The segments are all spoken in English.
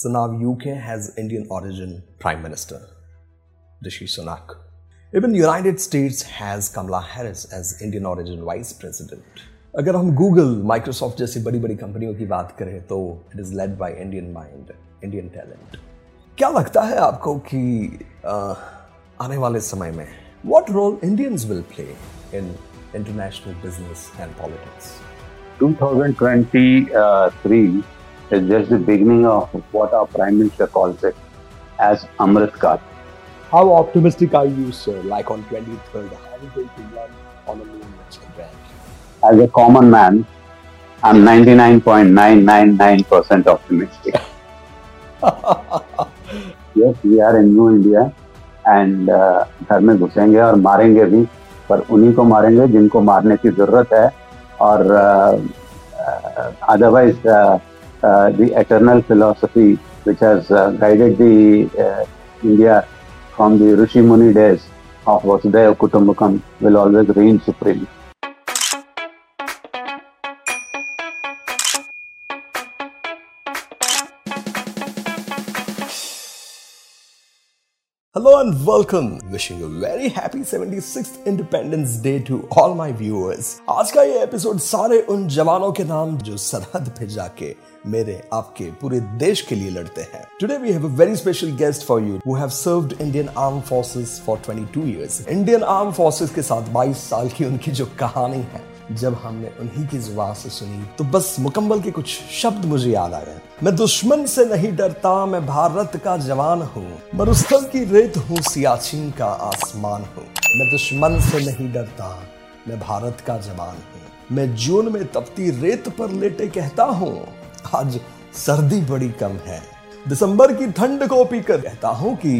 So now UK has Indian origin Prime Minister, Rishi Sunak. Even United States has Kamala Harris as Indian origin Vice President. अगर हम Google Microsoft जैसी बड़ी बड़ी कंपनियों की बात करें तो it is led by Indian mind Indian talent क्या लगता है आपको कि आ, आने वाले समय में what role Indians will play in international business and politics 2023 is just the beginning of what our Prime Minister calls it as Amrit Kal. How optimistic are you, sir? Like on 23rd, how are you going to land on a moon next event? As a common man, I'm 99.999% optimistic. yes, we are in New India and uh, घर में घुसेंगे और मारेंगे भी पर उन्हीं को मारेंगे जिनको मारने की ज़रूरत है और otherwise uh, uh, uh, the eternal philosophy which has uh, guided the uh, India from the Rishi Muni days of Vasudhaiva Kutumbakam will always reign supreme. Hello and welcome. Wishing a very happy 76th Independence Day to all my viewers. आज का ये episode सारे उन जवानों के नाम जो सरहद पे जाके मेरे, आपके, पूरे देश के लिए लड़ते हैं today we have a very special guest for you who have served Indian arm forces for 22 years Indian arm forces के साथ 22 साल की उनकी जो कहानी है जब हमने उन्हीं की ज़ुबान से सुनी तो बस मुकम्मल के कुछ शब्द मुझे याद आ गए। मैं दुश्मन से नहीं डरता, मैं भारत का जवान हूँ, मरुस्थल की रेत हूँ, सियाचिन का आसमान हूँ। मैं दुश्मन से नहीं डरता, मैं भारत का जवान हूँ। मैं जून में तपती रेत पर लेटे कहता हूँ, आज सर्दी बड़ी कम है। दिसंबर की ठंड को पीकर कहता हूँ कि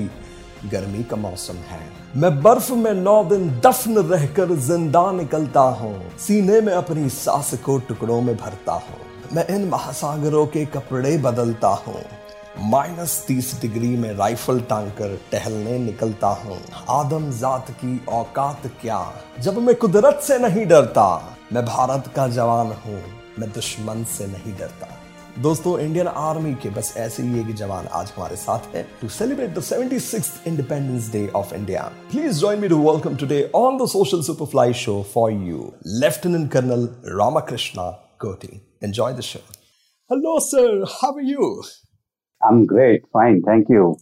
गर्मी का मौसम है। मैं बर्फ़ में नौ दिन दफन रहकर ज़िंदा निकलता हूँ। सीने में अपनी सांस को टुकड़ों में भरता हूँ। मैं इन महासागरों के कपड़े बदलता हूँ। माइनस तीस डिग्री में राइफल टांग कर टहलने निकलता हूँ। आदम जात की औकात क्या? जब मैं कुदरत से नहीं डरता, मैं भारत का जवान हूँ। मैं दुश्मन से नहीं डरता। दोस्तों इंडियन आर्मी के बस ऐसे ही एक जवान आज हमारे साथ है to celebrate the 76th independence day of India please join me to welcome today on the social superfly show for you lieutenant colonel Ramakrishna Koti enjoy the show hello sir how are you I'm great, fine, thank you.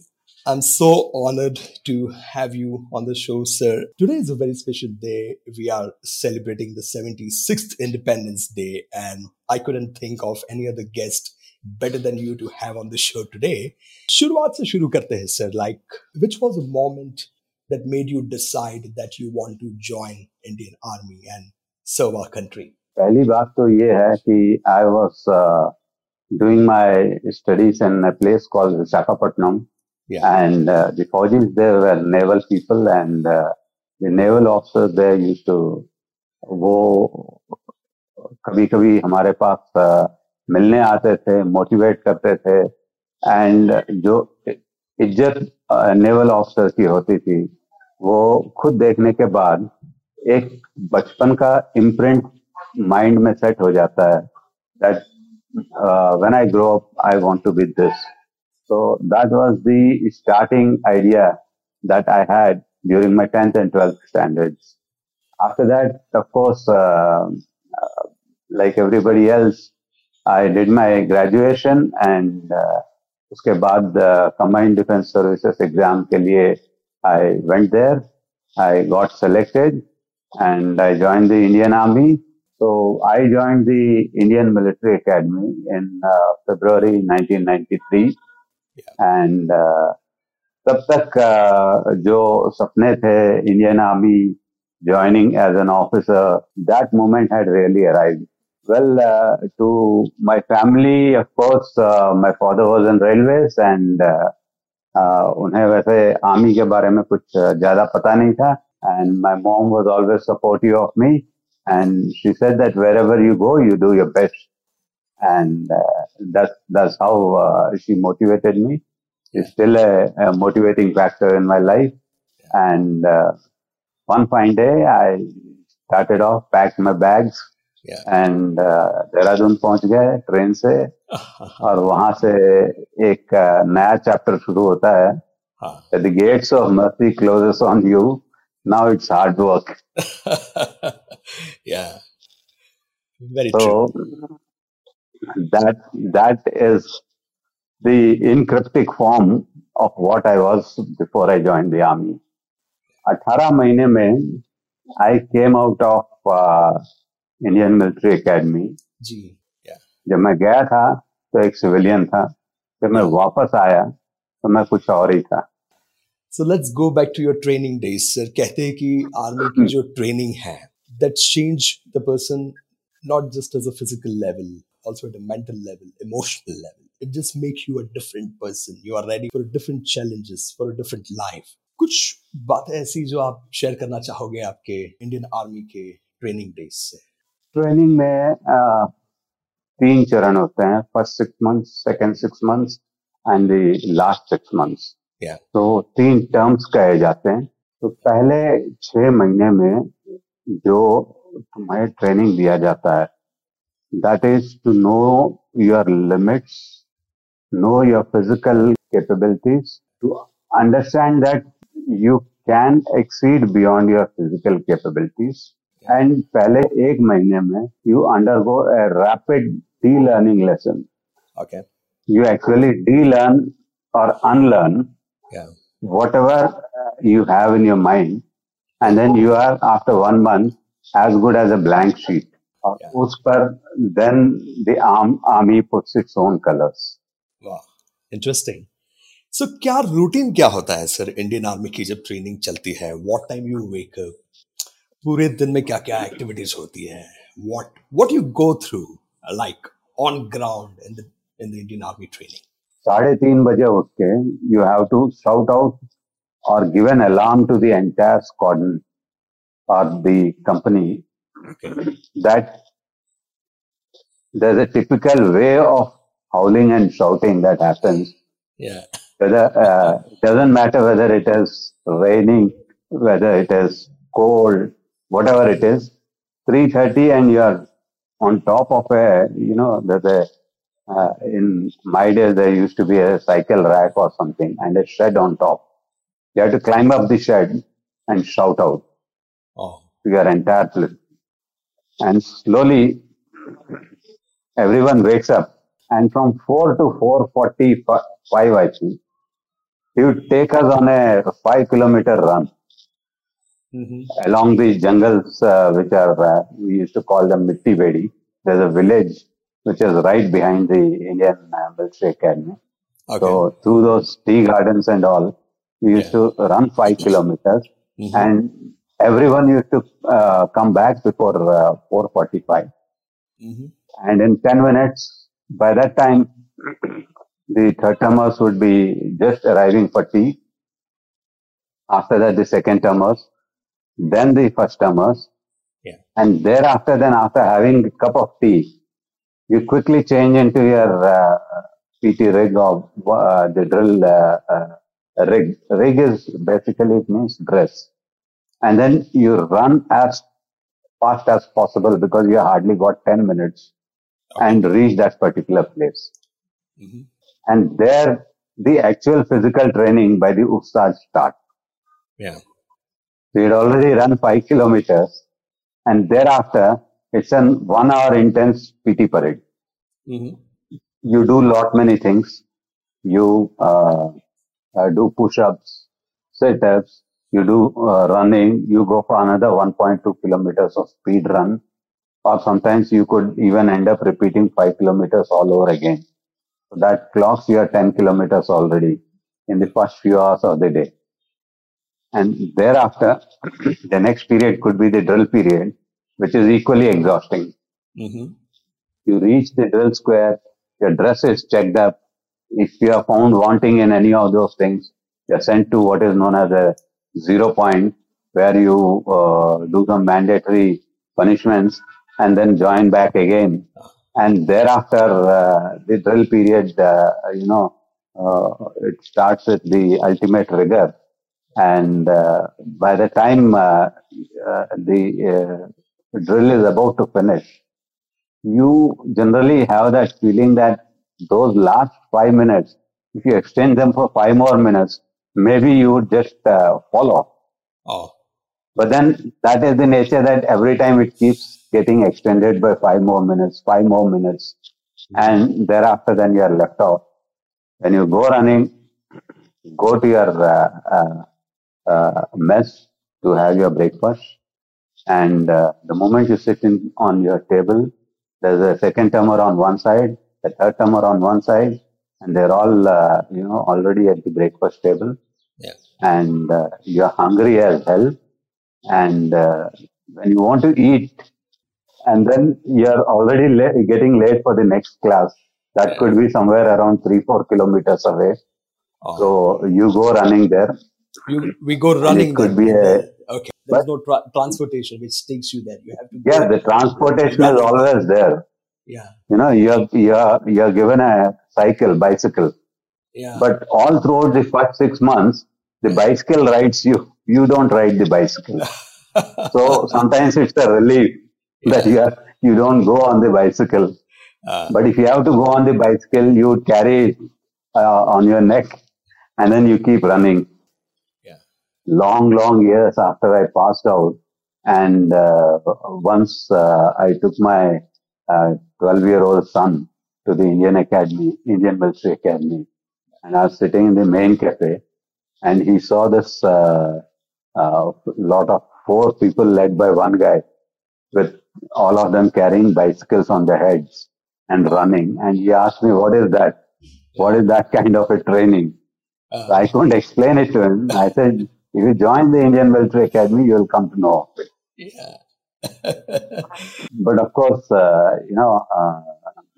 I'm so honored to have you on the show, sir. Today is a very special day. We are celebrating the 76th Independence Day, and I couldn't think of any other guest better than you to have on the show today. शुरुआत से शुरू करते हैं sir. Like, which was a moment that made you decide that you want to join Indian Army and serve our country? पहली बात तो ये है कि I was uh, doing my studies in a place called Visakhapatnam Yeah. And uh, the Fauji's there were naval people and uh, the naval officers there used to वो कभी कभी हमारे पास uh, मिलने आते थे मोटिवेट करते थे एंड जो इज़्ज़त नेवल ऑफिसर की होती थी वो खुद देखने के बाद एक बचपन का इम्प्रिंट माइंड में सेट हो जाता है that when I grow up I want to be this So that was the starting idea that I had during my 10th and 12th standards. After that, of course, uh, uh, like everybody else, I did my graduation and uh, उसके बाद combined defense services exam के लिए I went there. I got selected and I joined the Indian Army. So I joined the Indian Military Academy in uh, February 1993. And uh, तब तक uh, जो सपने थे Indian army joining as an officer, that moment had really arrived. Well, uh, to my family, of course, uh, my father was in railways and uh, uh, उन्हें वैसे army के बारे में कुछ ज़्यादा पता नहीं था and my mom was always supportive of me and she said that wherever you go, you do your best and uh, that's that's how uh, she motivated me. She's still a, a, motivating factor in my life. And uh, one fine day, I started off, packed my bags, yeah. and Dehradun पहुँच गए train से और वहाँ से एक नया chapter शुरू होता है the gates of mercy closes on you now it's hard work yeah very so true. that that is the encryptic form of what I was before I joined the army. 18 महीने में I came out of uh, Indian Military Academy. Ji, yeah. जब मैं गया था तो एक civilian था जब मैं वापस आया तो मैं कुछ और ही था so let's go back to your training days sir कहते हैं कि आर्मी की जो ट्रेनिंग है that change the person not just as a physical level, also at a mental level, emotional level. It just makes you a different person. You are ready for different challenges, for a different life. कुछ बातें ऐसी जो आप share करना चाहोगे आपके Indian army के training days से ट्रेनिंग में तीन चरण होते हैं first six months second six months and the last six months तो तीन टर्म्स कहे जाते हैं तो पहले छह महीने में जो तुम्हें ट्रेनिंग दिया जाता है that is to know your limits know your physical capabilities to understand that you can exceed beyond your physical capabilities and पहले एक महीने में you undergo a rapid de-learning lesson. Okay. You actually de-learn or unlearn yeah. whatever uh, you have in your mind, and then you are after one month as good as a blank sheet. और yeah. उस पर then the army puts its own colours वाह interesting so क्या routine क्या होता है sir Indian army की जब ट्रेनिंग चलती है? What time you wake up पूरे दिन में क्या क्या एक्टिविटीज़ होती है? What what you go through like on ground in the in the Indian army training साढ़े तीन बजे उठ के you have to shout out और give an alarm to the entire squadron और the company okay. that there's a typical way of howling and shouting that happens. Yeah. Whether uh, doesn't matter whether it is raining, whether it is cold, whatever it is, 3:30 and you are on top of a, you know, there's a, uh, in my days, there used to be a cycle rack or something and a shed on top. You have to climb up the shed and shout out oh. to your entire platoon. And slowly, everyone wakes up. And from 4 to 4.45, I think, he would take us on a 5 kilometer run mm-hmm. along the jungles, uh, which are, uh, we used to call them Mitti Vedi. There's a village which is right behind the Indian uh, Military Academy. Okay. So through those tea gardens and all, we used yeah. to run five kilometers mm-hmm. and everyone used to uh, come back before uh, 4.45. Mm-hmm. And in 10 minutes, by that time, the third termers would be just arriving for tea. After that, the second termers then the first termers. Yeah. And thereafter, then after having a cup of tea, you quickly change into your uh, PT rig or uh, the drill uh, uh, rig. Rig is basically it means dress. And then you run as fast as possible because you hardly got 10 minutes and reach that particular place. Mm-hmm. And there, the actual physical training by the ustad start. Yeah. We had already run five kilometers and thereafter it's an one hour intense PT parade. Mm-hmm. You do lot many things. You uh, uh, do push-ups, sit-ups, you do uh, running, you go for another 1.2 kilometers of speed run, or sometimes you could even end up repeating 5 kilometers all over again. So that clocks your 10 kilometers already in the first few hours of the day. And thereafter, the next period could be the drill period, which is equally exhausting. Mm-hmm. You reach the drill square, your dress is checked up. If you are found wanting in any of those things, you're sent to what is known as a zero point, where you uh, do some mandatory punishments and then join back again. And thereafter, uh, the drill period, uh, you know, uh, it starts with the ultimate rigor and uh, by the time the drill is about to finish, you generally have that feeling that those last five minutes if you extend them for five more minutes, maybe you would just uh, fall off. Oh. But then that is the nature that every time it keeps getting extended by five more minutes, five more minutes, and thereafter then you are left off. When you go running, go to your uh, uh, uh mess to have your breakfast, and uh, the moment you sit in on your table, there's a second timer on one side, a third timer on one side, and they're all uh, you know already at the breakfast table. Yeah. And uh, you're hungry as hell, and uh, when you want to eat, and then you're already la- getting late for the next class. That yeah. could be somewhere around three, four kilometers away. Oh. So you go running there. You, we go running. it could be a okay. There's but, no tra- transportation which takes you there. You have to. Yeah, the transportation is always there. Yeah. You know, you're you're you're given a cycle, bicycle. Yeah. But all throughout the first six months, the bicycle rides you. You don't ride the bicycle. so sometimes it's a relief yeah. that you are, you don't go on the bicycle. Uh, but if you have to go on the bicycle, you carry uh, on your neck and then you keep running. Yeah. Long, long years after I passed out. And uh, once uh, I took my 12 uh, year old son to the Indian Academy, Indian Military Academy. And I was sitting in the main cafe and he saw this uh, uh, lot of four people led by one guy with all of them carrying bicycles on their heads and running. And he asked me, what is that? What is that kind of a training? Uh, so I couldn't explain it to him. I said, if you join the Indian Military Academy, you will come to know of it. Yeah. but of course, uh, you know, uh,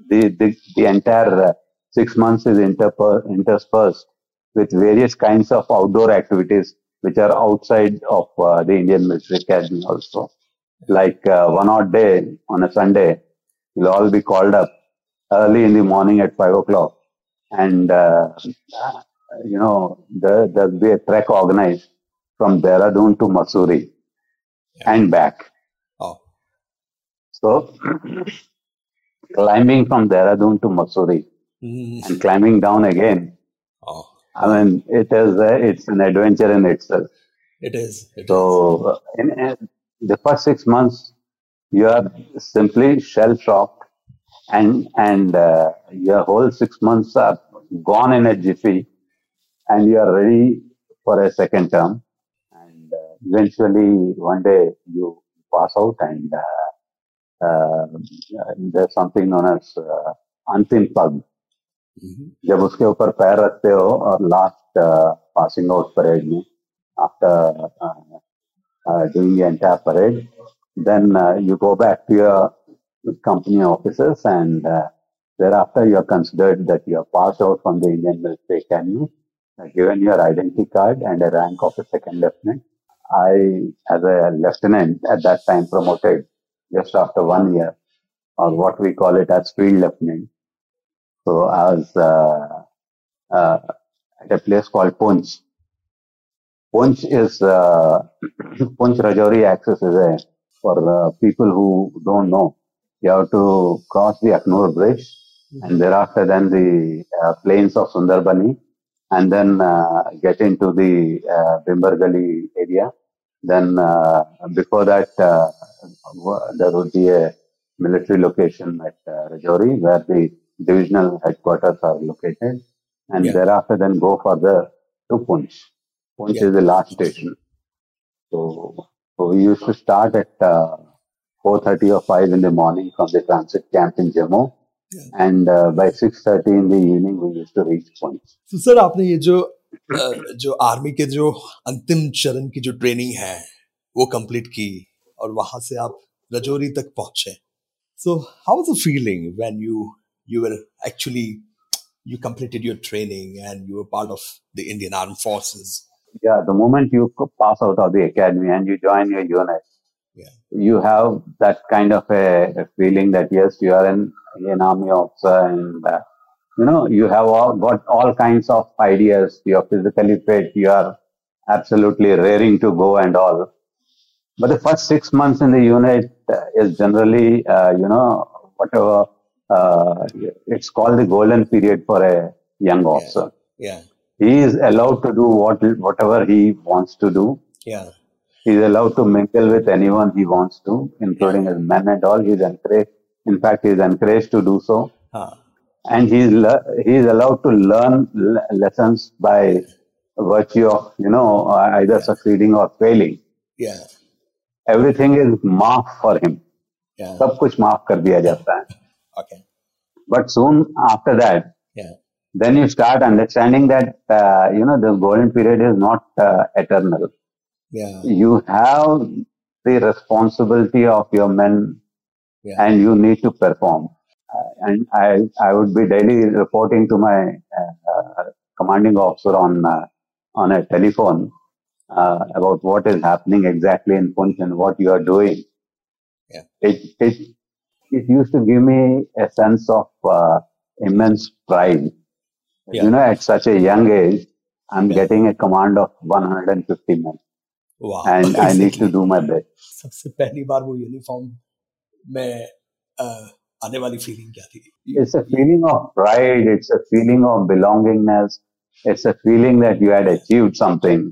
the, the, the entire uh, six months is interper- interspersed with various kinds of outdoor activities which are outside of uh, the Indian Military Academy also. Like uh, one odd day on a Sunday, we'll all be called up early in the morning at five o'clock, and uh, you know there, there'll be a trek organized from Dehradun to Mussoorie and back. So, climbing from Dehradun to Mussoorie mm. and climbing down again. Oh. I mean, it is a, it's an adventure in itself. It is. It so, is. In, in, the first six months, you are simply shell shocked, and and uh, your whole six months are gone in a jiffy, and you are ready for a second term. And uh, eventually, one day you pass out and uh, uh, there's something known as uh, अंतिम पग जब उसके ऊपर पैर रखते हो और last passing out parade में after doing the entire parade then uh, you go back to your company offices and uh, thereafter you are considered that you are passed out from the Indian military academy, uh, given your identity card and a rank of a second lieutenant. I, as a lieutenant at that time promoted just after one year, or what we call it as field lieutenant. So I was uh, uh, at a place called Poonch. Poonch is uh, Poonch Rajouri access is a for uh, people who don't know. You have to cross the Akhnoor Bridge, mm-hmm. and thereafter then the uh, plains of Sundarbani, and then uh, get into the uh, Bhimber Gali area. Then before that, there would be a military location at uh, Rajouri where the divisional headquarters are located. And yeah. thereafter then go further to Poonch. Poonch yeah. is the last station. So, so we used to start at uh, 4.30 or 5 in the morning from the transit camp in Jammu. Yeah. And uh, by 6.30 in the evening, we used to reach Poonch. So, sir, आपने ये जो जो army के जो अंतिम चरण की जो ट्रेनिंग है वो कंप्लीट की और वहां से आप रजौरी तक पहुंचे सो how was the feeling when you you were actually you completed your training and you were part of the Indian Armed Forces. Yeah, the moment you pass out of the academy and you join your unit, yeah. you have that kind of a, a feeling that yes, you are an, an army officer and uh, you know you have all, got all kinds of ideas. You are physically fit. You are absolutely raring to go and all. But the first six months in the unit is generally, uh, you know, whatever, uh, it's called the golden period for a young officer. Yeah. He is allowed to do what whatever he wants to do. Yeah. He's allowed to mingle with anyone he wants to, including his men and all. He's encouraged. In fact, he's encouraged to do so. Huh. And he's le- he's allowed to learn le- lessons by virtue of you know either succeeding or failing. Yeah. Everything is marked for him. Yeah. सब कुछ माफ कर दिया जाता है. Okay. But soon after that, Yeah. then you start understanding that uh, you know the golden period is not uh, eternal. Yeah. You have the responsibility of your men, Yeah. and you need to perform. Uh, and I I would be daily reporting to my uh, uh, commanding officer on uh, on a telephone uh, about what is happening exactly in Poonch and what you are doing. Yeah. It, it, it used to give me a sense of uh, immense pride. Yeah. You know, at such a young age, I'm yeah. getting a command of 150 men. Wow. And exactly. I need to do my best. सबसे पहली बार वो uniform में uh, आने वाली feeling क्या थी a feeling feeling of pride it's a feeling of belongingness it's a feeling that you had achieved something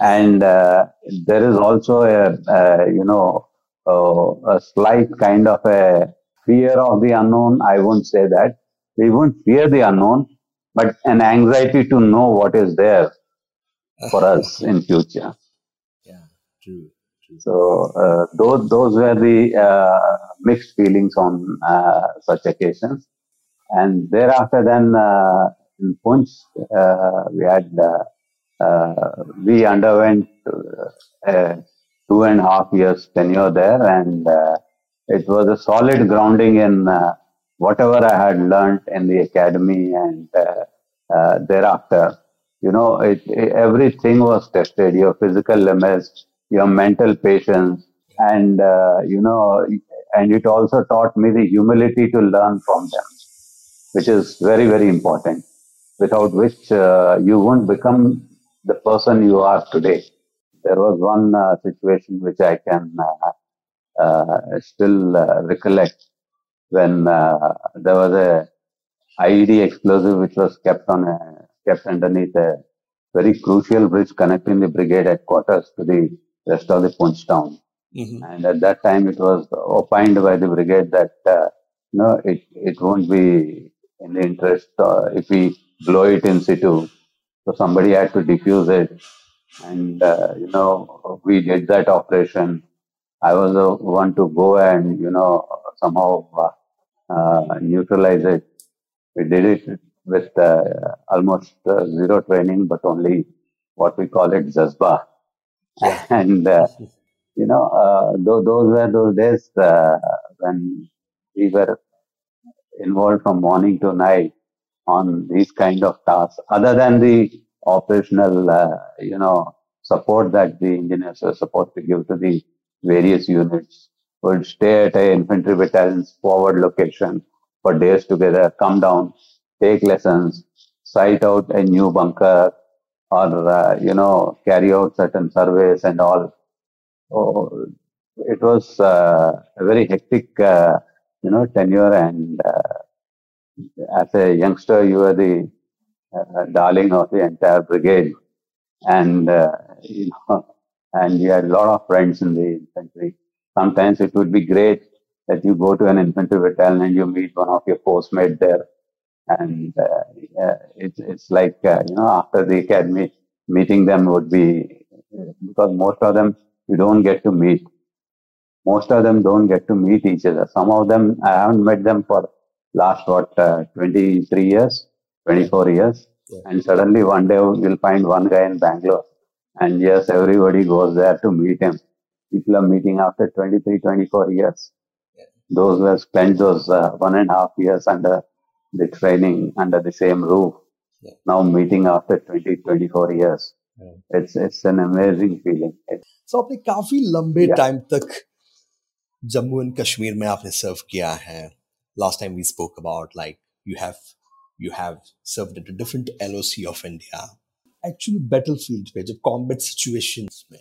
and uh, there is also a, a you know, uh, a slight kind of a fear of the unknown. I won't say that. We won't fear the unknown, but an anxiety to know what is there for us in future. Yeah, true, true. So uh, those those were the uh, mixed feelings on uh, such occasions, and thereafter, then uh, in Poonch, uh, we had we underwent uh, two and a half years tenure there, and uh, it was a solid grounding in uh, whatever I had learned in the academy, and uh, uh, thereafter, you know, it, it, everything was tested. Your physical limits, your mental patience, and uh, you know, and it also taught me the humility to learn from them, which is very very important. Without which uh, you won't become the person you are today. There was one uh, situation which I can uh, uh, still uh, recollect when uh, there was a IED explosive which was kept on a kept underneath a very crucial bridge connecting the brigade headquarters to the rest of the Poonch town. Mhm. And at that time, it was opined by the brigade that uh, no, it it won't be in the interest uh, if we blow it in situ. So somebody had to defuse it, and uh, you know we did that operation. I was the one to go and you know somehow uh, uh, neutralize it. We did it with uh, almost uh, zero training, but only what we call it Zazba. And uh, you know, uh, those, those were those days uh, when we were involved from morning to night on these kind of tasks, other than the operational, uh, you know, support that the engineers are supposed to give to the various units. Would stay at a infantry battalion's forward location for days together, come down, take lessons, site out a new bunker, or uh, you know, carry out certain surveys and all. So it was uh, a very hectic, uh, you know, tenure. And uh, as a youngster, you were the uh, darling of the entire brigade, and uh, you know, and you had a lot of friends in the infantry. Sometimes it would be great that you go to an infantry battalion and you meet one of your postmates there, and uh, it's it's like uh, you know after the academy meeting them would be because most of them you don't get to meet. Most of them don't get to meet each other. Some of them I haven't met them for last what uh, 23 years, 24 years, Yeah. and suddenly one day you'll find one guy in Bangalore, and yes, everybody goes there to meet him. People are meeting after 23, 24 years. Yeah. Those who have spent those uh, one and a half years under the training under the same roof, Yeah. now meeting after 20, 24 years. Yeah. It's it's an amazing feeling. It's सो आपने काफी लंबे Yeah. Time तक Jammu and Kashmir में आपने सर्व किया है last time we spoke about like you have you have served at different LOC of India actually battlefield पे जब कॉम्बैट सिचुएशंस में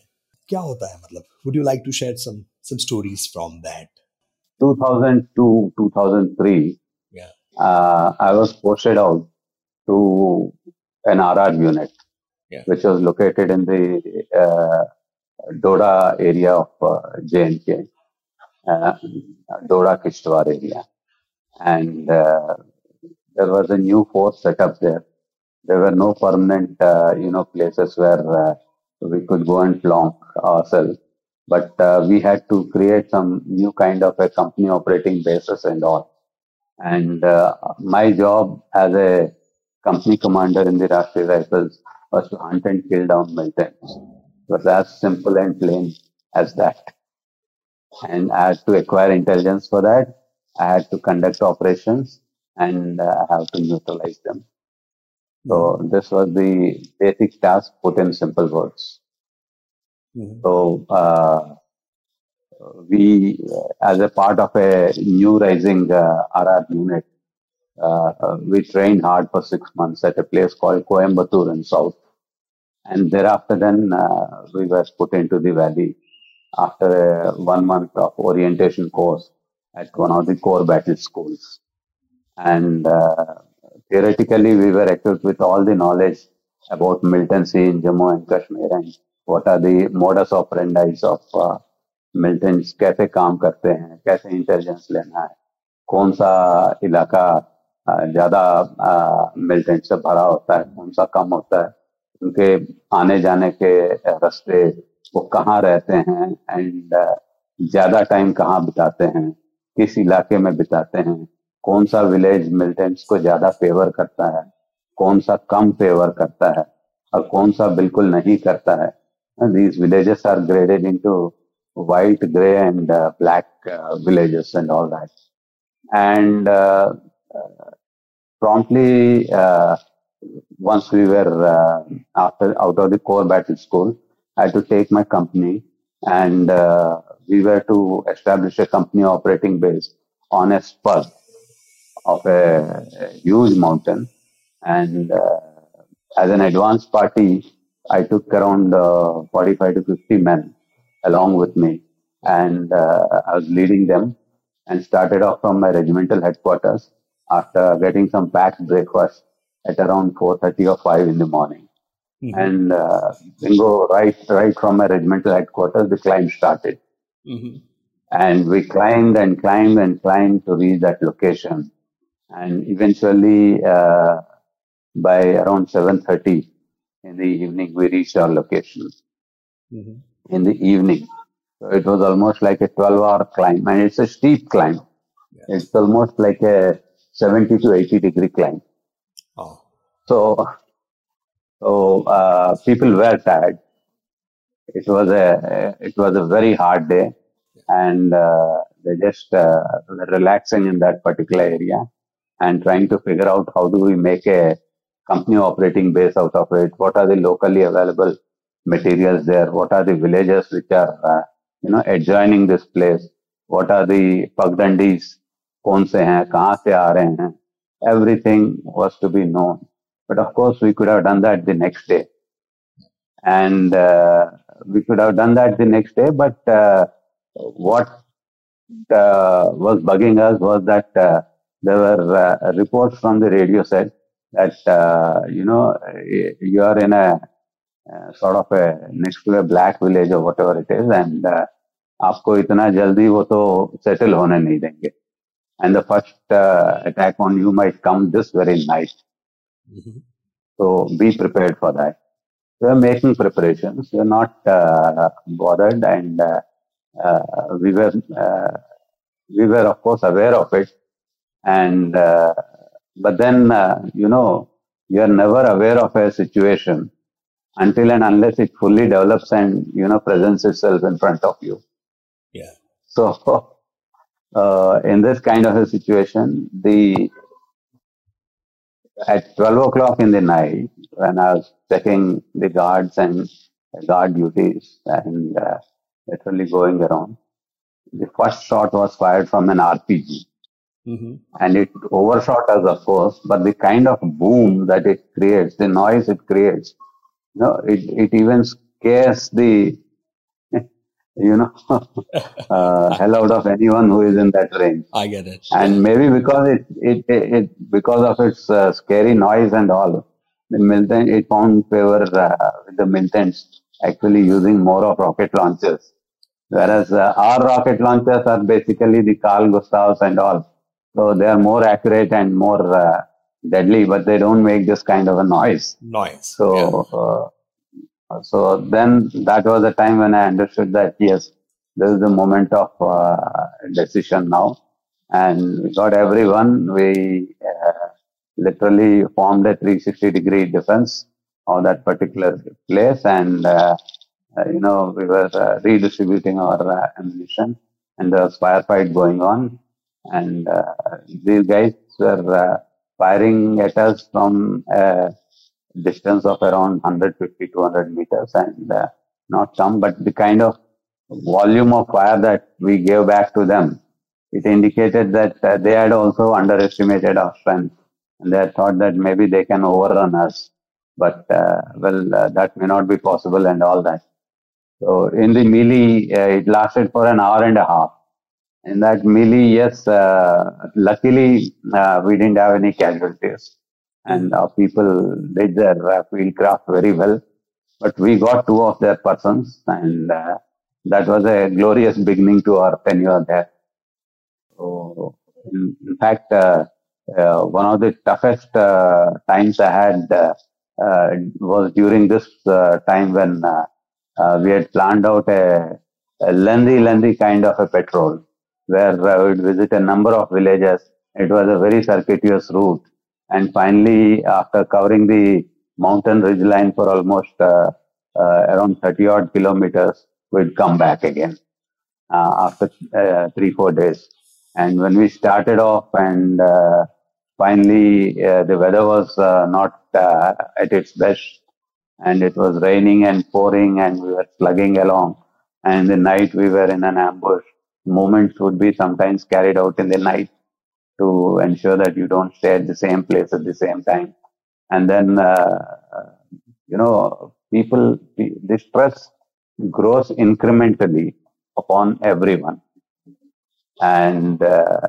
क्या होता है मतलब would you like to share some some stories from that 2002, 2003. Yeah. Uh, I was posted out to an RR unit, Yeah. which was located in the uh, Doda area of uh, J&K, uh, Doda Kishtwar area. And uh, there was a new force set up there. There were no permanent, uh, you know, places where uh, we could go and plonk ourselves. But uh, we had to create some new kind of a company operating basis and all. And uh, my job as a company commander in the Rashtriya Rifles was to hunt and kill down militants. It was as simple and plain as that. And I had to acquire intelligence for that. I had to conduct operations and uh, I have to neutralize them. So this was the basic task put in simple words. Mhm. So uh, we, as a part of a new rising uh, RR unit, uh, uh, we trained hard for six months at a place called Coimbatore in South. And thereafter, then uh, we were put into the valley after a one month of orientation course at one of the core battle schools. And uh, theoretically, we were equipped with all the knowledge about militancy in Jammu and Kashmir and what are the modus operandi of uh, militants, कैसे काम करते हैं कैसे intelligence लेना है कौन सा इलाका अ, ज़्यादा मिलिटेंट से भरा होता है कौन सा कम होता है उनके आने जाने के रास्ते वो कहाँ रहते हैं एंड ज़्यादा टाइम कहाँ बिताते हैं किस इलाके में बिताते हैं? कौन सा विलेज मिलिटेंट्स को ज़्यादा फेवर करता है? कौन सा कम फेवर करता है? और कौन सा बिल्कुल नहीं करता है? These villages are graded into white grey and black villages and all that and promptly once we were after out of the core battle school I to take my company and we were to establish a company operating base on a spur of a, a huge mountain. And uh, as an advance party, I took around uh, 45 to 50 men along with me, and uh, I was leading them and started off from my regimental headquarters after getting some packed breakfast at around 4.30 or 5 in the morning. Mhm. And uh, bingo, right, right from my regimental headquarters, the climb started. Mhm. And we climbed and climbed and climbed to reach that location. And eventually, uh, by around 7.30 in the evening, we reached our location Mhm. in the evening. So it was almost like a 12 hour climb and it's a steep climb. Yeah. It's almost like a 70 to 80 degree climb. Oh. So, so uh, people were tired It was a it was a very hard day, and uh, they just uh, were relaxing in that particular area and trying to figure out how do we make a company operating base out of it. What are the locally available materials there? What are the villages which are uh, you know adjoining this place? What are the pagdandis? कौन से हैं कहाँ से आ रहे हैं everything was to be known but of course, we could have done that the next day. And uh, we could have done that the next day. But uh, what uh, was bugging us was that uh, there were uh, reports from the radio said that, uh, you know, you are in a uh, sort of a next to a black village or whatever it is. And uh, आपको इतना जल्दी वो तो settle होने नहीं देंगे and the first uh, attack on you might come this very night. Mhm. So be prepared for that. we are making preparations. We are not uh, bothered, and uh, uh, we were uh, we were of course aware of it. And uh, but then uh, you know you are never aware of a situation until and unless it fully develops and you know presents itself in front of you. Yeah. So uh, in this kind of a situation, the at 12 o'clock in the night, when I was checking the guards and guard duties and uh, literally going around, the first shot was fired from an RPG. Mhm. And it overshot us, of course, but the kind of boom that it creates, the noise it creates, you know, it, it even scares the, you know, uh, hell out of anyone who is in that range I get it. and maybe because it, it, it, it because of its uh, scary noise and all the militants, it found favor uh, with the militants actually using more of rocket launchers. Whereas uh, our rocket launchers are basically the Carl Gustavs and all. So they are more accurate and more uh, deadly, but they don't make this kind of a noise. Noise. So, yeah. Uh, so then that was the time when I understood that yes, this is the moment of uh, decision now, and we got everyone. We uh, literally formed a 360 degree defense of that particular place, and uh, uh, you know we were redistributing our ammunition, and there was firefight going on. And uh, these guys were uh, firing at us from a distance of around 150 200 meters and uh, not some but the kind of volume of fire that we gave back to them. It indicated that uh, they had also underestimated our strength and they thought that maybe they can overrun us but uh, well uh, that may not be possible and all that. So in the melee it lasted for an hour and a half. In that melee, yes, uh, luckily uh, we didn't have any casualties, and our people did their uh, field craft very well. But we got two of their persons, and uh, that was a glorious beginning to our tenure there. So, in, in fact, uh, uh one of the toughest uh, times I had uh, was during this time when we had planned out a, a lengthy, lengthy kind of a patrol where I would visit a number of villages. It was a very circuitous route. And finally, after covering the mountain ridgeline for almost uh, uh, around 30 odd kilometers, we'd come back again uh, after uh, three, four days. And when we started off and uh, finally uh, the weather was not at its best and it was raining and pouring and we were slugging along. And in the night we were in an ambush movements would be sometimes carried out in the night to ensure that you don't stay at the same place at the same time. And then, uh, you know, people, the stress grows incrementally upon everyone. And uh,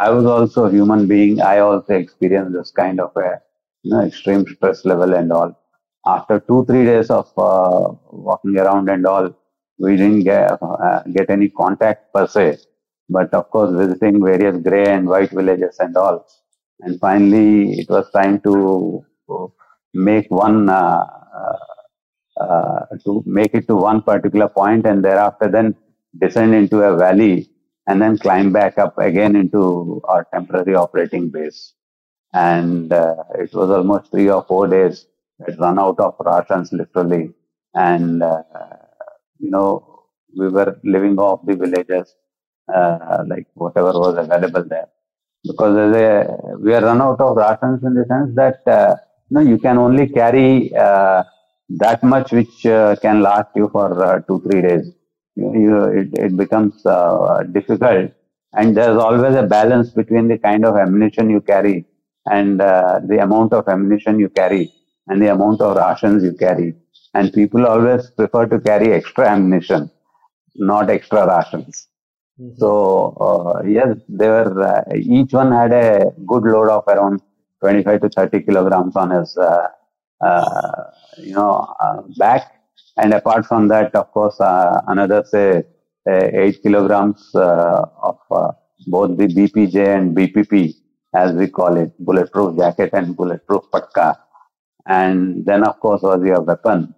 I was also a human being. I also experienced this kind of a you know, extreme stress level and all. After two, three days of uh, walking around and all, we didn't get, uh, get any contact per se, but of course visiting various gray and white villages and all. And finally, it was time to make one, uh, uh, uh, to make it to one particular point and thereafter then descend into a valley and then climb back up again into our temporary operating base. And uh, it was almost three or four days. It run out of rations literally. And uh, you know, we were living off the villages, uh, like whatever was available there. Because a, we are run out of rations in the sense that, uh, you know, you can only carry uh, that much which uh, can last you for uh, two, three days. You, you, it, it becomes difficult. And there's always a balance between the kind of ammunition you carry and the amount of ammunition you carry and the amount of rations you carry and people always prefer to carry extra ammunition, not extra rations. Mm-hmm. So uh, yes, they were uh, each one had a good load of around 25 to 30 kilograms on his uh, uh you know uh, back, and apart from that, of course, another say eight kilograms of both the BPJ and BPP, as we call it, bulletproof jacket and bulletproof patka, and then of course was your weapon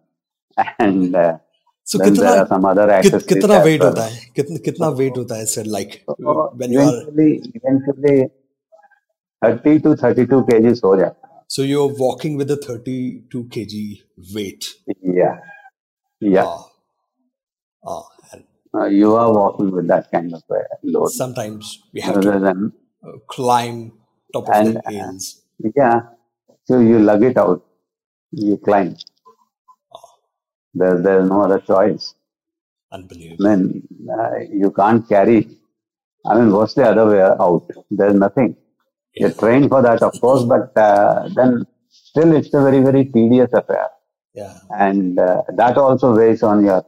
and uh, so then there are some other accessories. कितना weight होता है कितना कितना weight होता है sir like so, when you eventually eventually 30 to 32 kgs हो जाता है so you're walking with a 32 kg weight yeah yeah ah, ah and, uh, you are walking with that kind of a load sometimes we have Rather to than, uh, climb top of and, the hills uh, yeah so you lug it out you climb there, there's no other choice. Unbelievable. I mean, uh, you can't carry. I mean, what's the other way out? There's nothing. Yeah. You're trained for that, of course, but uh, then still it's a very, very tedious affair. Yeah. And uh, that also weighs on your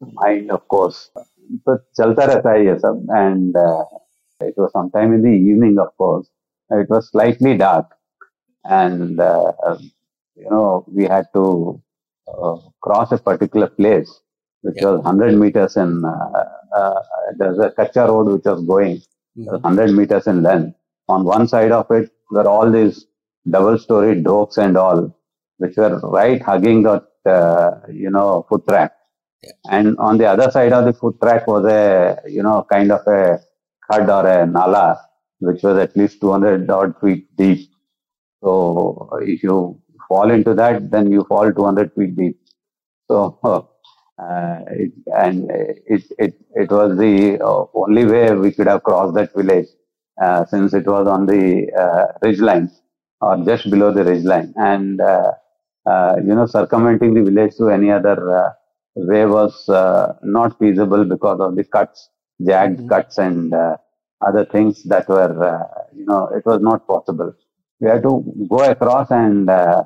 mind, of course. But chalta rehta hai sab. And uh, it was sometime in the evening, of course. It was slightly dark. And uh, you know, we had to cross a particular place, which Yeah. was 100 meters in, uh, uh, there's a Kacha road which was going Mhm. 100 meters in length. On one side of it were all these double story dhoks and all, which were right hugging that, uh, you know, foot track. Yeah. And on the other side of the foot track was a, you know, kind of a khad or a nala, which was at least 200 odd feet deep. So if you fall into that, then you fall 200 feet deep. So, uh, it, and it, it, it was the uh, only way we could have crossed that village, uh, since it was on the uh, ridge line or just below the ridge line. And, uh, uh, you know, circumventing the village to any other uh, way was uh, not feasible because of the cuts, jagged Mhm. cuts and uh, other things that were, uh, you know, it was not possible. We had to go across and uh,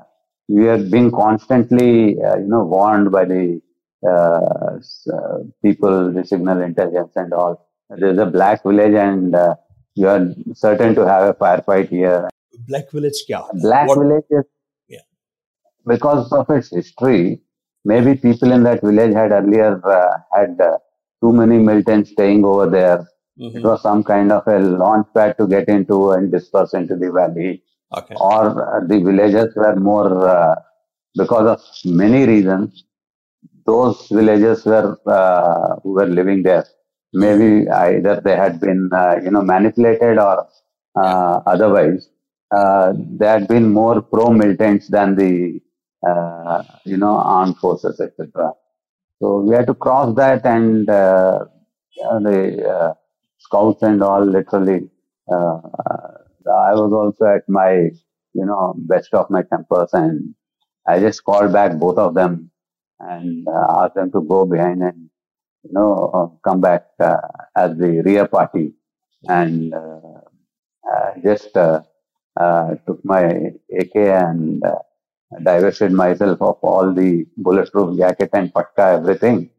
we are being constantly, uh, you know, warned by the uh, uh, people, the signal intelligence and all. There's a black village and uh, you are certain to have a firefight here. Black village kya? Black what? village is, yeah. because of its history, maybe people in that village had earlier uh, had uh, too many militants staying over there. Mm-hmm. It was some kind of a launch pad to get into and disperse into the valley Okay. or uh, the villages were more uh, because of many reasons those villages were uh, who were living there. Maybe either they had been uh, you know manipulated or uh, otherwise uh, they had been more pro militants than the uh, you know armed forces etc so we had to cross that and uh, uh, the uh, scouts and all literally uh, I was also at my, you know, best of my tempers and I just called back both of them and uh, asked them to go behind and, you know, uh, come back uh, as the rear party. And uh, just uh, uh, took my AK and divested myself of all the bulletproof jacket and patka, everything,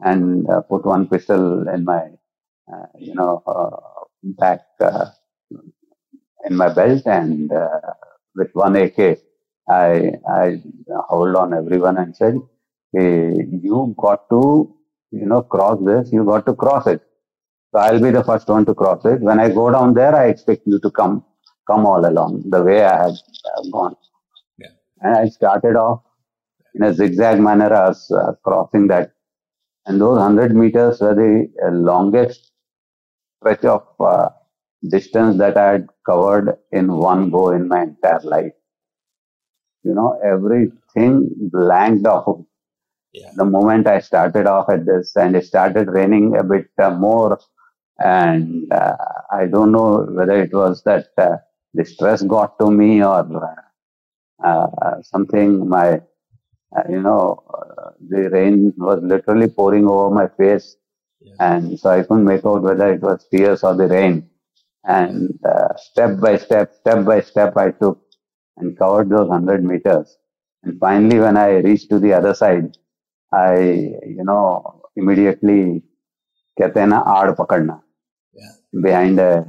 and uh, put one pistol in my, uh, you know, uh, back in my belt, and uh, with one AK, I I held on everyone and said, hey, "You got to, you know, cross this. You got to cross it. So I'll be the first one to cross it. When I go down there, I expect you to come come all along the way I had gone." Yeah. And I started off in a zigzag manner. as uh, crossing that, and those hundred meters were the uh, longest stretch of uh, distance that I had covered in one go in my entire life. You know, everything blanked off Yeah. the moment I started off at this, and it started raining a bit uh, more. And uh, I don't know whether it was that uh, the stress got to me or uh, uh, something. My, uh, you know, uh, the rain was literally pouring over my face Yeah. and so I couldn't make out whether it was tears or the rain. And uh, step by step, step by step, I took and covered those hundred meters. And finally, when I reached to the other side, I, you know, immediately कहते हैं ना आड़ पकड़ना Yeah. behind a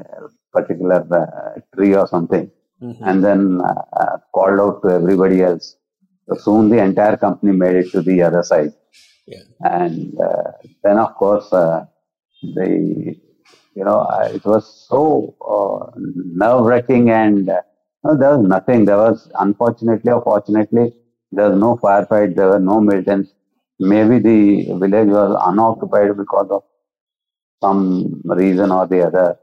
particular uh, tree or something, Mhm. and then uh, uh, called out to everybody else. So soon the entire company made it to the other side Yeah. and uh, then of course uh, the you know it was so uh, nerve wracking and uh, there was nothing. There was unfortunately or fortunately there was no firefight there were no militants maybe the village was unoccupied because of some reason or the other.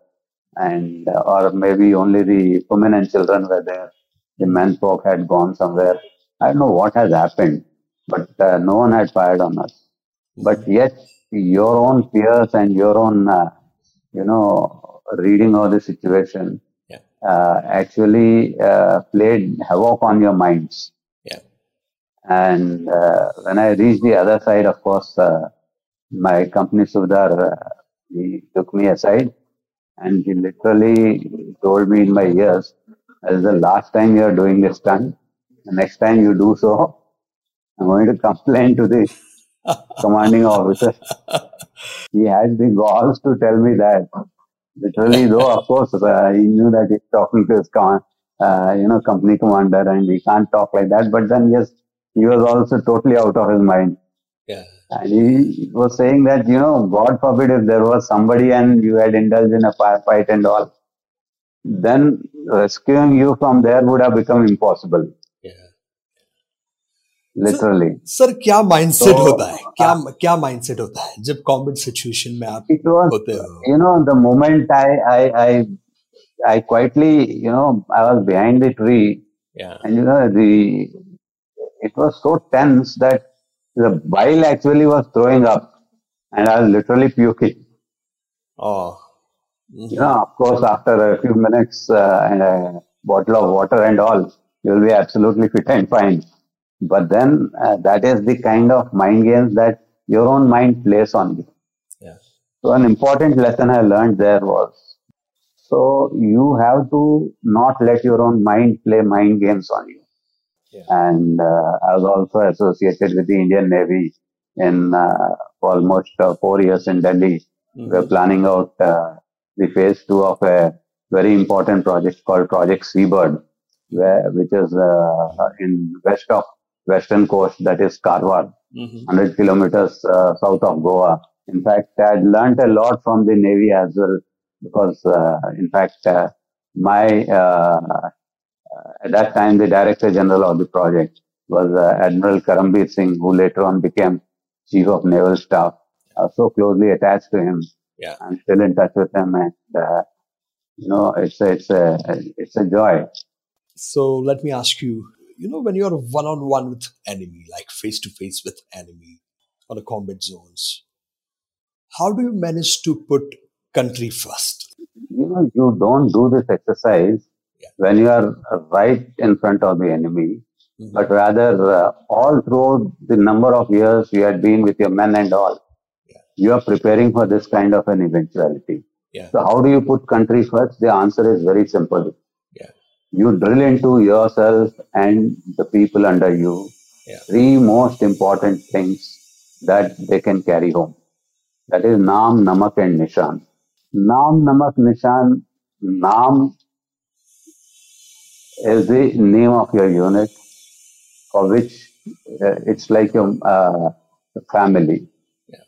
And uh, or maybe only the women and children were there. The men folk had gone somewhere. I don't know what has happened but uh, no one had fired on us. But yet your own fears and your own uh, you know reading of the situation Yeah. uh, actually uh, played havoc on your minds Yeah. and uh, when i reached the other side of course uh, my company subedar uh, he took me aside and he literally told me in my ears this is the last time you are doing this stunt the next time you do so i'm going to complain to the commanding officer. he had the balls to tell me that. Literally, though, of course, uh, he knew that he's talking to his com- uh, you know, company commander and he can't talk like that. But then, yes, he was also totally out of his mind. Yeah. And he was saying that, you know, God forbid if there was somebody and you had indulged in a firefight and all, then rescuing you from there would have become impossible. Yeah. Literally. Sir क्या mindset तो- होता है क्या क्या mindset होता है जब combat situation में आप It was, होते हो you know, the moment I, I, I, I quietly, you know, I was behind the tree yeah and, you know, the, it was so tense that the bile actually was throwing up and I was literally puking. oh You know, of course, after a few minutes uh, and a bottle of water and all, you'll be absolutely fit and fine. But then uh, that is the kind of mind games that your own mind plays on you. yeah So an important lesson I learned there was, so you have to not let your own mind play mind games on you. Yeah. And uh, I was also associated with the Indian Navy in uh, almost uh, four years in Delhi. We're Mhm. planning out uh, the phase two of a very important project called Project Seabird, where, which is uh, in west of western coast, that is Karwar, Mhm. 100 kilometers uh, south of Goa. In fact, I had learnt a lot from the Navy as well, because uh, in fact, uh, my uh, at that time the Director General of the project was uh, Admiral Karambir Singh, who later on became Chief of Naval Staff. I was so closely attached to him. Yeah. I'm still in touch with him, and uh, you know, it's a, it's a it's a joy. So let me ask you, you know, when you're one on one with enemy, like face to face with enemy on the combat zones, how do you manage to put country first? You know, you don't do this exercise Yeah. when you are right in front of the enemy, Mhm. but rather uh, all through the number of years you had been with your men and all, Yeah. you are preparing for this kind of an eventuality. Yeah. So how do you put country first? The answer is very simple. You drill into yourself and the people under you Yeah. three most important things that they can carry home. That is Naam, Namak and Nishan. Naam, Namak, Nishan. Naam is the name of your unit for which uh, it's like your uh, family. Yeah.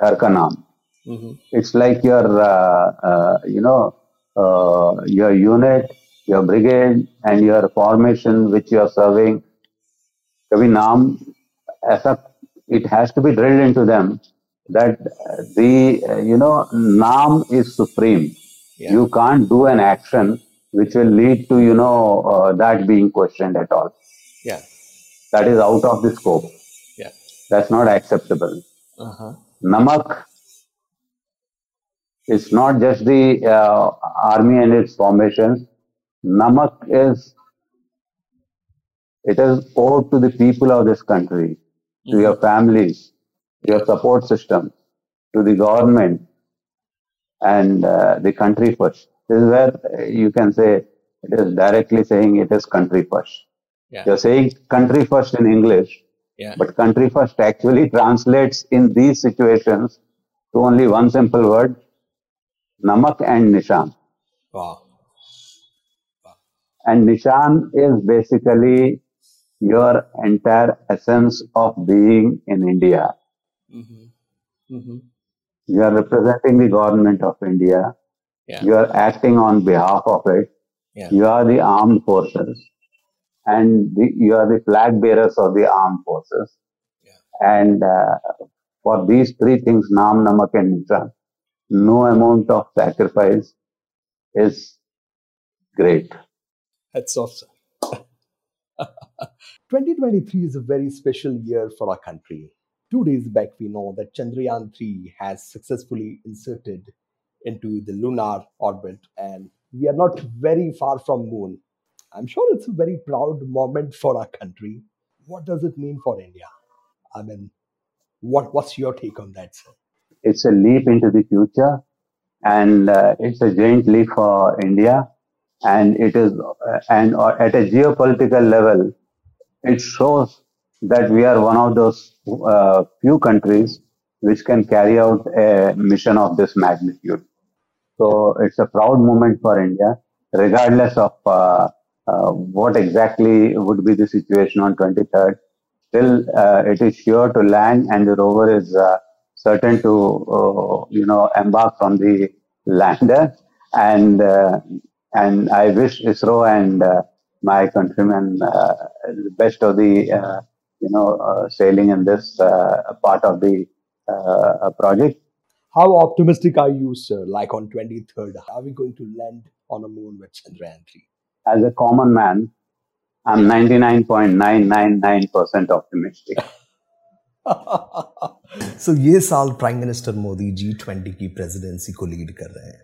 Ghar ka naam. Mhm. It's like your, uh, uh, you know, uh, your unit, your brigade, and your formation which you are serving. Kavi Naam, it has to be drilled into them that uh, the, uh, you know, Naam is supreme. Yeah. You can't do an action which will lead to, you know, uh, that being questioned at all. Yeah. That is out of the scope. Yeah. That's not acceptable. Uh-huh. Namak is not just the uh, army and its formations. Namak is it is owed to the people of this country, to your families, your support system, to the government, and uh, the country first. This is where uh, you can say it is directly saying it is country first. Yeah. You're saying country first in English, Yeah. but country first actually translates in these situations to only one simple word Namak and Nishan. Wow. And Nishan is basically your entire essence of being in India. Mm-hmm. Mm-hmm. You are representing the government of India. Yeah. You are acting on behalf of it. Yeah. You are the armed forces. And the, you are the flag bearers of the armed forces. Yeah. And uh, for these three things, Naam, Namak, and Nishan, no amount of sacrifice is great. That's awesome. 2023 is a very special year for our country. Two days back, we know that Chandrayaan 3 has successfully inserted into the lunar orbit and we are not very far from moon. I'm sure it's a very proud moment for our country. What does it mean for India? I mean, what, what's your take on that, sir? It's a leap into the future and uh, it's a giant leap for India. And it is, uh, and uh, at a geopolitical level, it shows that we are one of those uh, few countries which can carry out a mission of this magnitude. So it's a proud moment for India. regardless of uh, uh, what exactly would be the situation on 23rd, still it is sure to land and the rover is certain to, uh, you know, embark on the lander. And, uh, and I wish ISRO and uh, my countrymen uh, the best of the, you know, sailing in this part of the project. How optimistic are you, sir? Like on 23rd, are we going to land on a moon with Chandrayaan 3? As a common man, I'm 99.999% optimistic. so, ये साल prime minister Modi G twenty की presidency को lead कर रहे हैं।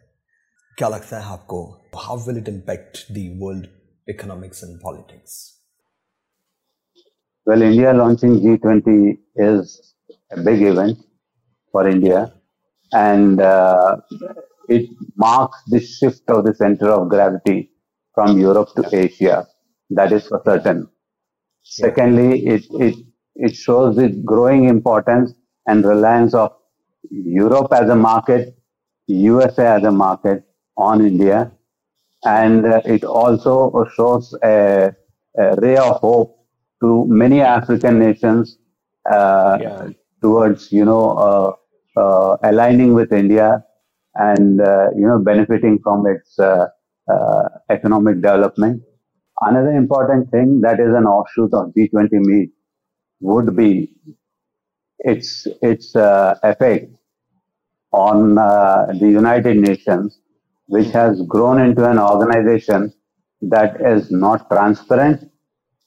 क्या लगता है आपको how will it impact world economics and politics well India launching G twenty is a big event for India and it marks the shift of the centre of gravity from Europe to Asia that is for certain secondly it it it shows the growing importance and reliance of Europe as a market, USA as a market on India. And uh, it also shows a, a, ray of hope to many African nations uh, yeah. towards, you know, uh, uh, aligning with India and uh, you know benefiting from its uh, economic development. Another important thing that is an offshoot of G20 meet would be its its effect on the United Nations, which has grown into an organization that is not transparent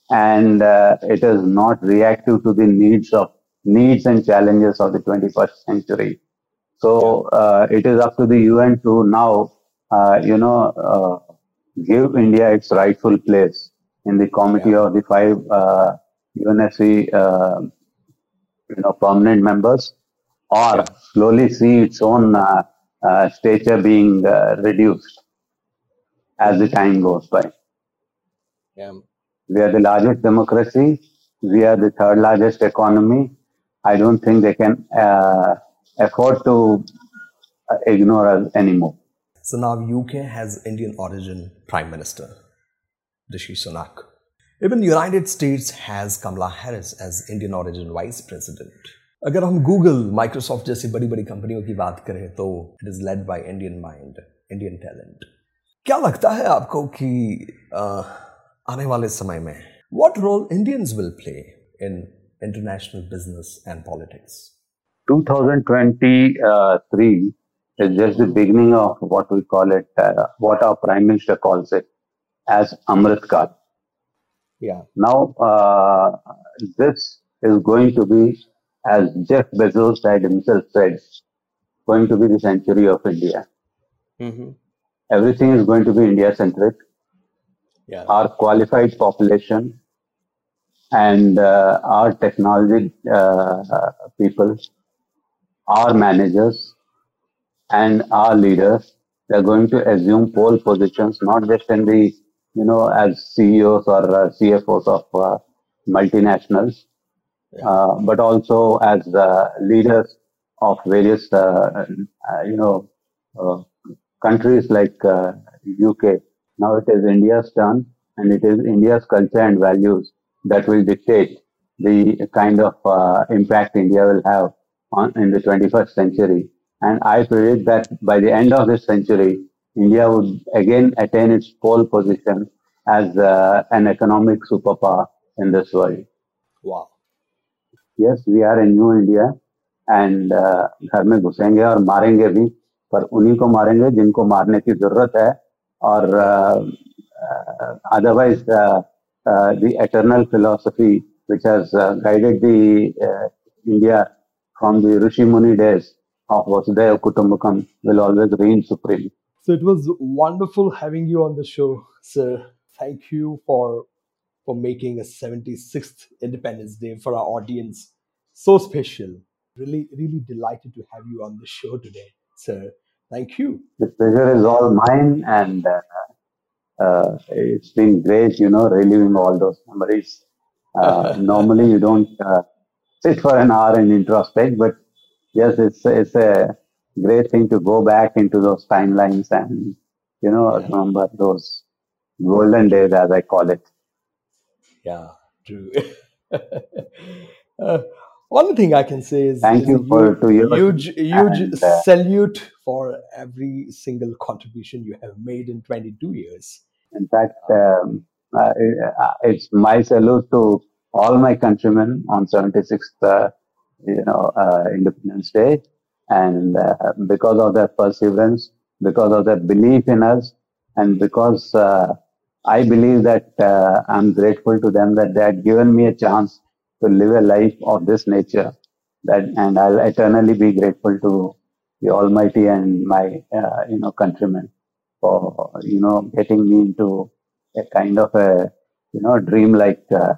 and uh, it is not reactive to the needs of needs and challenges of the 21st century. So uh, it is up to the UN to now, uh, you know, uh, give India its rightful place in the committee yeah. of the five UNSC, uh, uh, you know, permanent members, or yeah. slowly see its own uh, stature being reduced as the time goes by. Yeah. We are the largest democracy. We are the third largest economy I don't think they can uh, afford to uh, ignore us anymore. So now UK has Indian origin Prime Minister, Rishi Sunak. Even United States has Kamala Harris as Indian origin vice president अगर हम Google Microsoft जैसी बड़ी बड़ी कंपनियों की बात करें तो it is led by Indian mind Indian talent क्या लगता है आपको कि आ, आने वाले समय में what role Indians will play in international business and politics 2023 is just the beginning of what we call it what our prime minister calls it as Amrit Yeah. Now, uh, this is going to be, as Jeff Bezos said himself said, going to be the century of India. Mm-hmm. Everything is going to be India centric. Yeah. Our qualified population, and uh, our technology uh, people, our managers, and our leaders, they're going to assume pole positions, not just in the, you know, as CEOs or uh, CFOs of uh, multinationals, uh, but also as leaders of various, uh, you know, countries like UK. Now it is India's turn, and it is India's culture and values that will dictate the kind of uh, impact India will have on, in the 21st century. And I predict that by the end of this century, India would again attain its pole position as uh, an economic superpower in this world. Wow. Yes, we are a New India and घर में घुसेंगे और मारेंगे भी पर उन्हीं को मारेंगे जिनको मारने की जरूरत है और otherwise the eternal philosophy which has uh, guided the uh, India from the Rishi Muni days of Vasudhaiva Kutumbakam will always reign supreme. So it was wonderful having you on the show, sir. Thank you for for making a 76th Independence Day for our audience so special. Really, really delighted to have you on the show today, sir. Thank you. The pleasure is all mine, and uh, uh, it's been great, you know, reliving all those memories. Uh, normally, you don't uh, sit for an hour and introspect, but yes, it's it's a great thing to go back into those timelines and you know, yeah. remember those golden days, as I call it. Yeah, true. uh, one thing I can say is thank is you for to you huge huge and, uh, salute for every single contribution you have made in 22 years. In fact, um, uh, uh it's my salute to all my countrymen on 76th, uh, you know, uh, Independence Day, and uh, because of their perseverance, because of their belief in us, and because I believe that I'm grateful to them that they had given me a chance to live a life of this nature that and I'll eternally be grateful to the Almighty and my uh, you know countrymen for you know getting me into a kind of a you know dream like uh,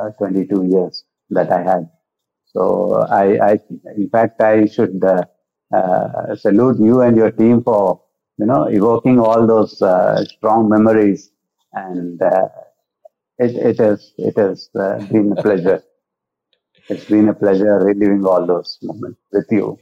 uh, 22 years that I had. So I, I in fact I should uh, uh, salute you and your team for you know evoking all those uh, strong memories and it, it is it has uh, been a pleasure. It's been a pleasure reliving all those moments with you.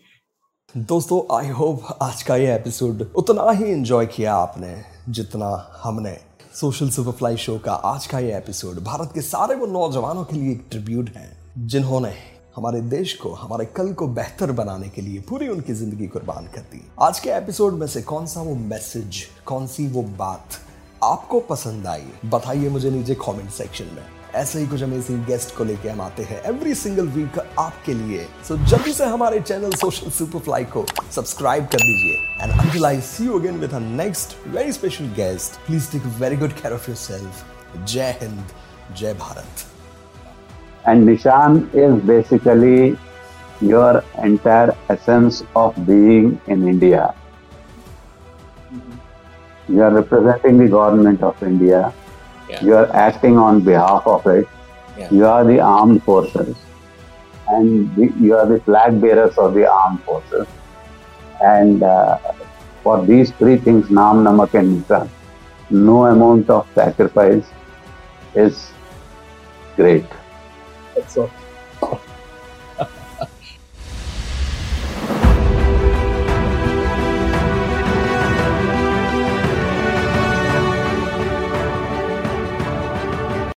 दोस्तों I hope आज का ये episode उतना ही enjoy किया आपने जितना हमने social superfly show का आज का ये एपिसोड भारत के सारे वो नौजवानों के लिए एक ट्रिब्यूट है जिन्होंने हमारे देश को हमारे कल को बेहतर बनाने के लिए पूरी उनकी ज़िंदगी कुर्बान कर दी। आज के एपिसोड में से कौन सा वो मैसेज कौन सी वो बात आपको पसंद आई बताइए मुझे नीचे कमेंट सेक्शन में। ऐसे ही कुछ अमेजिंग गेस्ट को लेके हम आते हैं एवरी सिंगल वीक आपके लिए। सो so, जल्दी से हमारे चैनल सोशल सुपरफ्लाई को सब्सक्राइब कर दीजिए। And until I see you again with a next very special guest please take very good care of yourself Jai Hind Jai Bharat. And Nishan is basically your entire essence of being in India. You are representing the government of India. Yeah. You are acting on behalf of it. Yeah. You are the armed forces. And the, you are the flag bearers of the armed forces. And uh, for these three things, Naam, Namak, and Nishan, no amount of sacrifice is great. That's all.